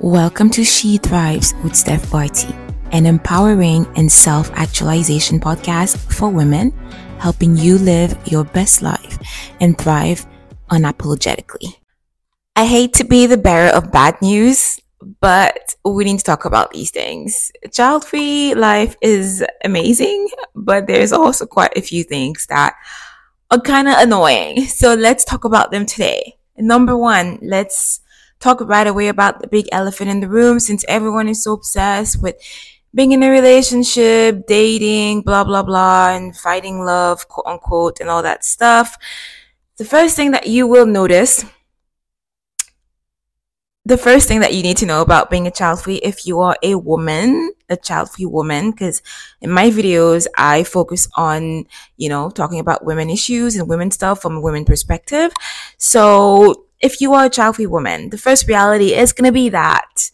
Welcome to She Thrives with Stef Barti, an empowering and self actualization podcast for women, helping you live your best life and thrive unapologetically. I hate to be the bearer of bad news, but we need to talk about these things. Child free life is amazing, but there's also quite a few things that are kind of annoying. So let's talk about them today. Number one, let's talk right away about the big elephant in the room since everyone is so obsessed with being in a relationship, dating, blah, blah, blah, and fighting love, quote unquote, and all that stuff. The first thing that you will notice the first thing that you need to know about being a child free if you are a woman, a child free woman, because in my videos, I focus on, you know, talking about women issues and women stuff from a women perspective. So if you are a child free woman, the first reality is going to be that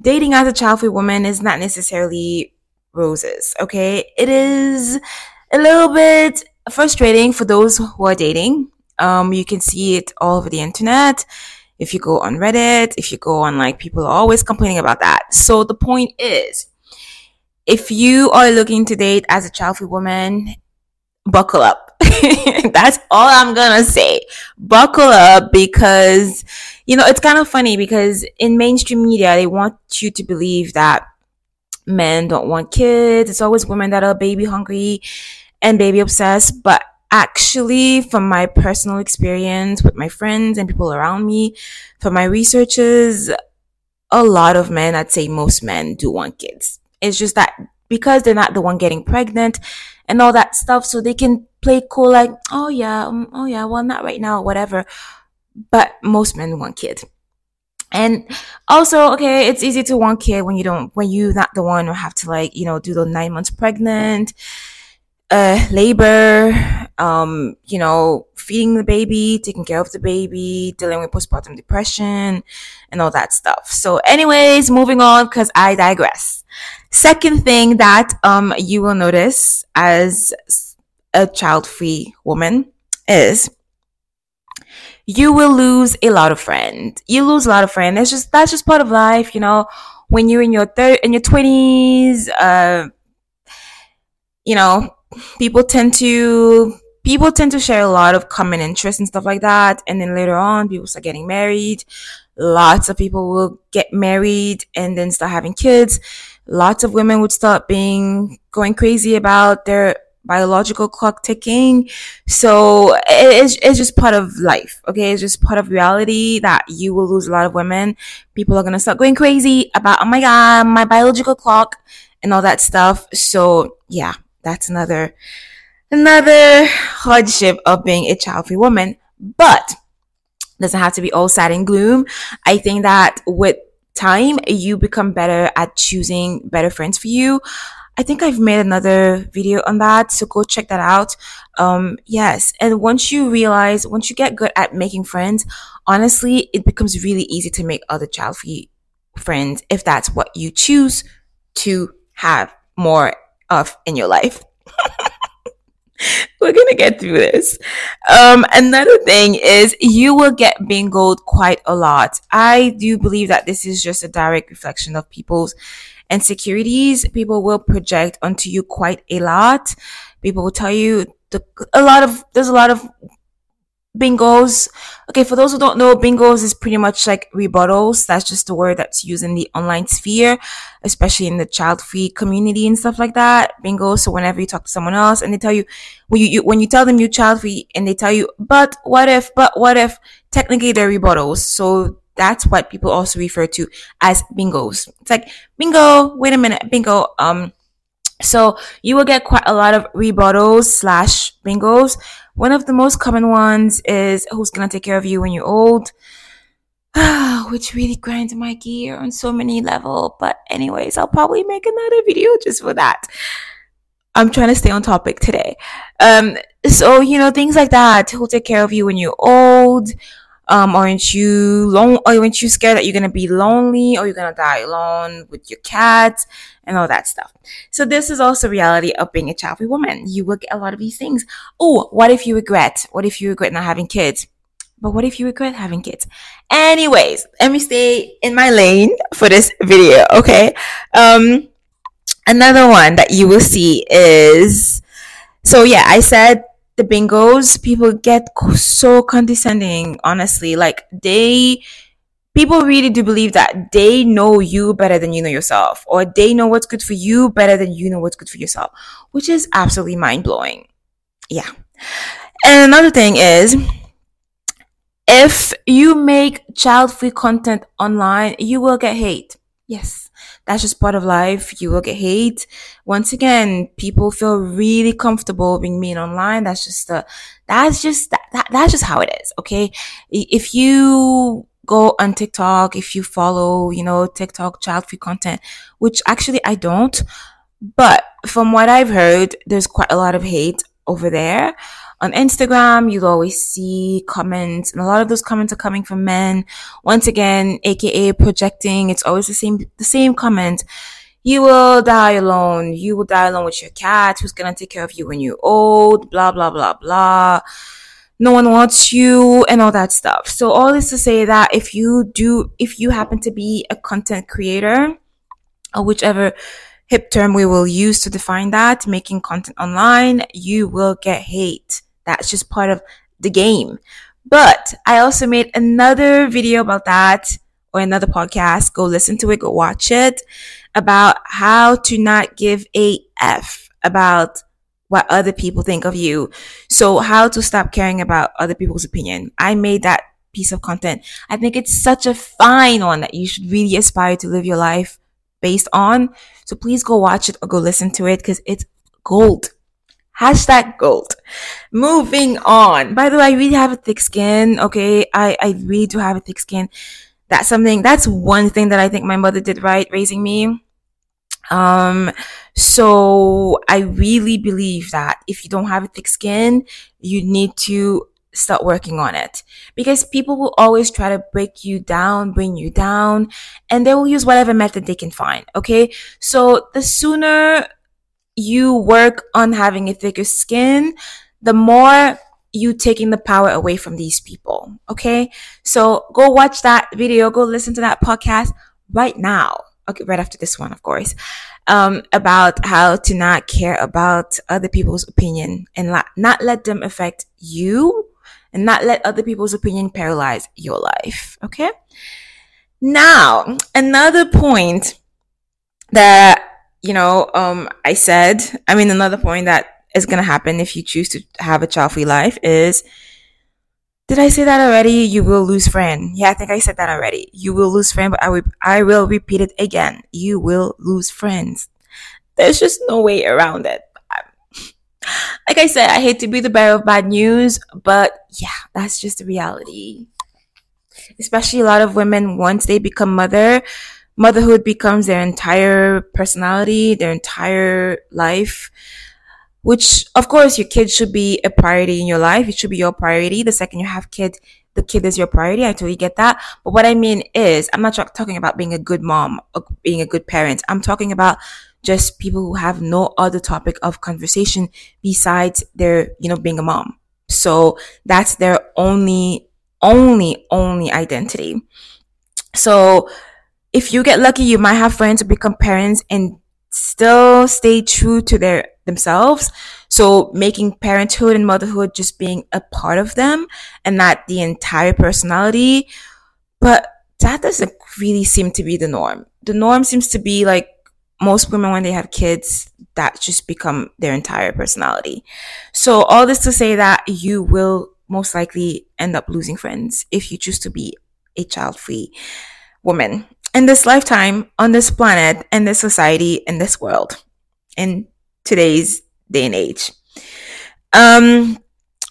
dating as a child free woman is not necessarily roses. Okay. It is a little bit frustrating for those who are dating. Um, you can see it all over the internet if you go on Reddit, if you go on like people are always complaining about that. So the point is, if you are looking to date as a child free woman, buckle up. That's all I'm gonna say. Buckle up because, you know, it's kind of funny because in mainstream media, they want you to believe that men don't want kids. It's always women that are baby hungry and baby obsessed. But actually from my personal experience with my friends and people around me, from my researches, a lot of men, I'd say most men do want kids. It's just that because they're not the one getting pregnant and all that stuff, so they can play cool like, oh yeah, um, oh yeah, well not right now, whatever. But most men want kids. And also, okay, it's easy to want kid when you don't, when you're not the one who have to like, you know, do the nine months pregnant uh, labor, um, you know, feeding the baby, taking care of the baby, dealing with postpartum depression, and all that stuff. So, anyways, moving on because I digress. Second thing that um you will notice as a child-free woman is you will lose a lot of friends. You lose a lot of friends. It's just that's just part of life, you know. When you're in your third in your twenties, uh, you know, people tend to people tend to share a lot of common interests and stuff like that and then later on people start getting married lots of people will get married and then start having kids lots of women would start being going crazy about their biological clock ticking so it's, it's just part of life okay it's just part of reality that you will lose a lot of women people are going to start going crazy about oh my god my biological clock and all that stuff so yeah that's another another hardship of being a child-free woman. But doesn't have to be all sad and gloom. I think that with time, you become better at choosing better friends for you. I think I've made another video on that, so go check that out. Um, yes, and once you realize, once you get good at making friends, honestly, it becomes really easy to make other child-free friends if that's what you choose to have more of in your life. We're gonna get through this. Um, another thing is you will get bingoed quite a lot. I do believe that this is just a direct reflection of people's insecurities. People will project onto you quite a lot. People will tell you the, a lot of, there's a lot of bingos. Okay, for those who don't know, bingos is pretty much like rebuttals. That's just the word that's used in the online sphere, especially in the child free community and stuff like that. Bingo. So whenever you talk to someone else and they tell you, when you, you when you tell them you're child free and they tell you, but what if, but what if, technically they're rebuttals. So that's what people also refer to as bingos. It's like, bingo, wait a minute, bingo, um, so you will get quite a lot of rebuttals slash bingos one of the most common ones is who's gonna take care of you when you're old, which really grinds my gear on so many level. But anyways, I'll probably make another video just for that. I'm trying to stay on topic today. Um, so you know things like that. Who'll take care of you when you're old? Um, aren't you lone? Aren't you scared that you're gonna be lonely or you're gonna die alone with your cat and all that stuff? So this is also reality of being a child-free woman. You will get a lot of these things. Oh, what if you regret? What if you regret not having kids? But what if you regret having kids? Anyways, let me stay in my lane for this video, okay? Um, another one that you will see is so yeah, I said the bingos, people get so condescending, honestly. Like they people really do believe that they know you better than you know yourself, or they know what's good for you better than you know what's good for yourself, which is absolutely mind blowing. Yeah. And another thing is, if you make child free content online, you will get hate. Yes, that's just part of life. You will get hate. Once again, people feel really comfortable being mean online. That's just the, that's just, that, that, that's just how it is. Okay. If you go on TikTok, if you follow, you know, TikTok child free content, which actually I don't, but from what I've heard, there's quite a lot of hate over there on Instagram, you'll always see comments, and a lot of those comments are coming from men. Once again, aka projecting. It's always the same, the same comment. You will die alone. You will die alone with your cat. Who's gonna take care of you when you're old? Blah blah blah blah. No one wants you and all that stuff. So all this to say that if you do, if you happen to be a content creator or whichever hip term we will use to define that, making content online, you will get hate. That's just part of the game. But I also made another video about that or another podcast. Go listen to it, go watch it about how to not give a F about what other people think of you. So how to stop caring about other people's opinion. I made that piece of content. I think it's such a fine one that you should really aspire to live your life based on. So please go watch it or go listen to it because it's gold. Hashtag gold. Moving on. By the way, I really have a thick skin. Okay. I, I really do have a thick skin. That's something, that's one thing that I think my mother did right raising me. Um, so I really believe that if you don't have a thick skin, you need to start working on it because people will always try to break you down, bring you down, and they will use whatever method they can find. Okay. So the sooner you work on having a thicker skin, the more you taking the power away from these people. Okay. So go watch that video. Go listen to that podcast right now. Okay. Right after this one, of course, um, about how to not care about other people's opinion and not, not let them affect you and not let other people's opinion paralyze your life. Okay. Now, another point that you know, um, I said, I mean, another point that is going to happen if you choose to have a child free life is, did I say that already? You will lose friend. Yeah, I think I said that already. You will lose friend, but I will, I will repeat it again. You will lose friends. There's just no way around it. Like I said, I hate to be the bearer of bad news, but yeah, that's just the reality. Especially a lot of women, once they become mother, motherhood becomes their entire personality, their entire life, which of course your kid should be a priority in your life. It should be your priority. The second you have kid, the kid is your priority. I totally get that. But what I mean is, I'm not talking about being a good mom or being a good parent. I'm talking about just people who have no other topic of conversation besides their, you know, being a mom. So that's their only, only, only identity. So if you get lucky, you might have friends who become parents and still stay true to their themselves. So making parenthood and motherhood just being a part of them and not the entire personality. But that doesn't really seem to be the norm. The norm seems to be like most women when they have kids, that just become their entire personality. So all this to say that you will most likely end up losing friends if you choose to be a child free woman in this lifetime, on this planet, in this society, in this world, in today's day and age. Um,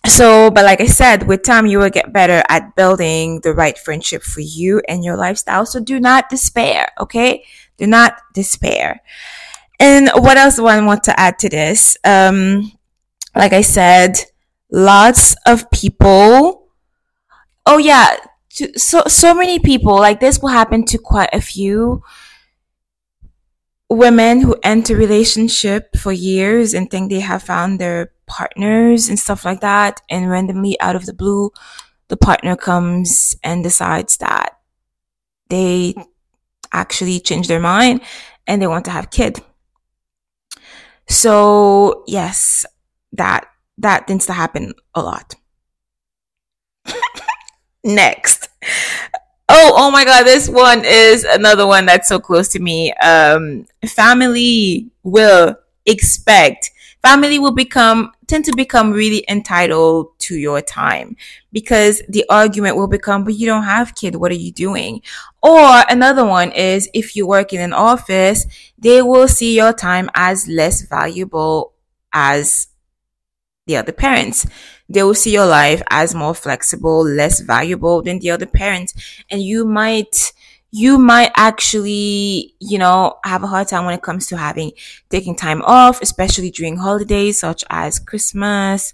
so, but like I said, with time, you will get better at building the right friendship for you and your lifestyle. So do not despair, okay? Do not despair. And what else do I want to add to this? Um, like I said, lots of people. Oh yeah, to so so many people like this will happen to quite a few women who enter relationship for years and think they have found their partners and stuff like that and randomly out of the blue the partner comes and decides that they actually change their mind and they want to have kid. So yes, that that tends to happen a lot. Next. Oh, oh my god, this one is another one that's so close to me. Um family will expect family will become tend to become really entitled to your time because the argument will become but you don't have kid what are you doing or another one is if you work in an office they will see your time as less valuable as the other parents they will see your life as more flexible less valuable than the other parents and you might you might actually, you know, have a hard time when it comes to having taking time off, especially during holidays such as Christmas,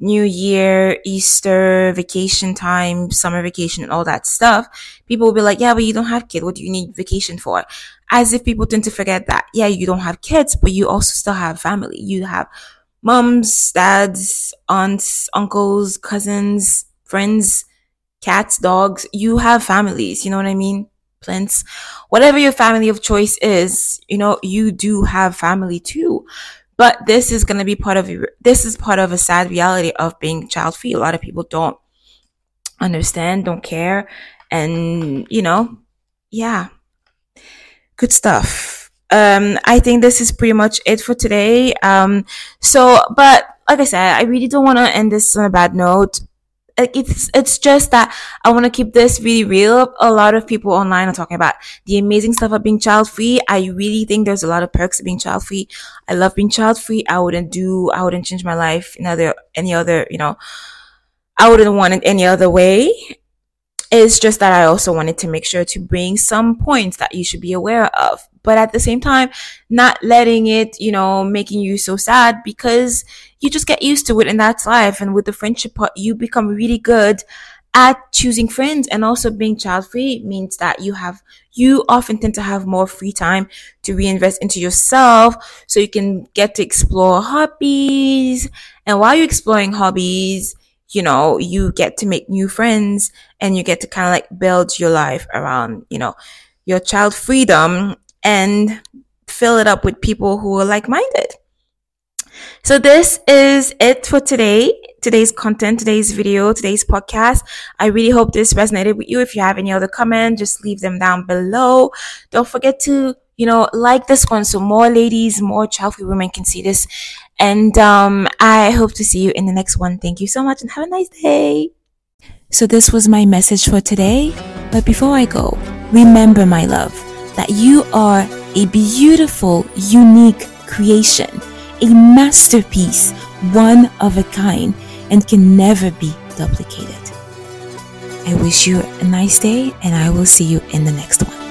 New Year, Easter, vacation time, summer vacation, and all that stuff. People will be like, yeah, but you don't have kids. What do you need vacation for? As if people tend to forget that, yeah, you don't have kids, but you also still have family. You have moms, dads, aunts, uncles, cousins, friends, cats, dogs. You have families. You know what I mean? Plants, whatever your family of choice is, you know, you do have family too. But this is going to be part of your this is part of a sad reality of being child free. A lot of people don't understand, don't care, and you know, yeah, good stuff. Um, I think this is pretty much it for today. Um, so, but like I said, I really don't want to end this on a bad note Like it's it's just that I want to keep this really real. A lot of people online are talking about the amazing stuff of being child free. I really think there's a lot of perks of being child free. I love being child free. I wouldn't do I wouldn't change my life in other any other, you know, I wouldn't want it any other way. It's just that I also wanted to make sure to bring some points that you should be aware of. But at the same time, not letting it, you know, making you so sad because you just get used to it and that's life. And with the friendship part, you become really good at choosing friends. And also being child free means that you have you often tend to have more free time to reinvest into yourself so you can get to explore hobbies. And while you're exploring hobbies you know, you get to make new friends and you get to kind of like build your life around, you know, your child freedom and fill it up with people who are like minded. So this is it for today. Today's content, today's video, today's podcast. I really hope this resonated with you. If you have any other comment, just leave them down below. Don't forget to, you know, like this one so more ladies, more child-free women can see this and um, I hope to see you in the next one. Thank you so much and have a nice day. So, this was my message for today. But before I go, remember, my love, that you are a beautiful, unique creation, a masterpiece, one of a kind, and can never be duplicated. I wish you a nice day, and I will see you in the next one.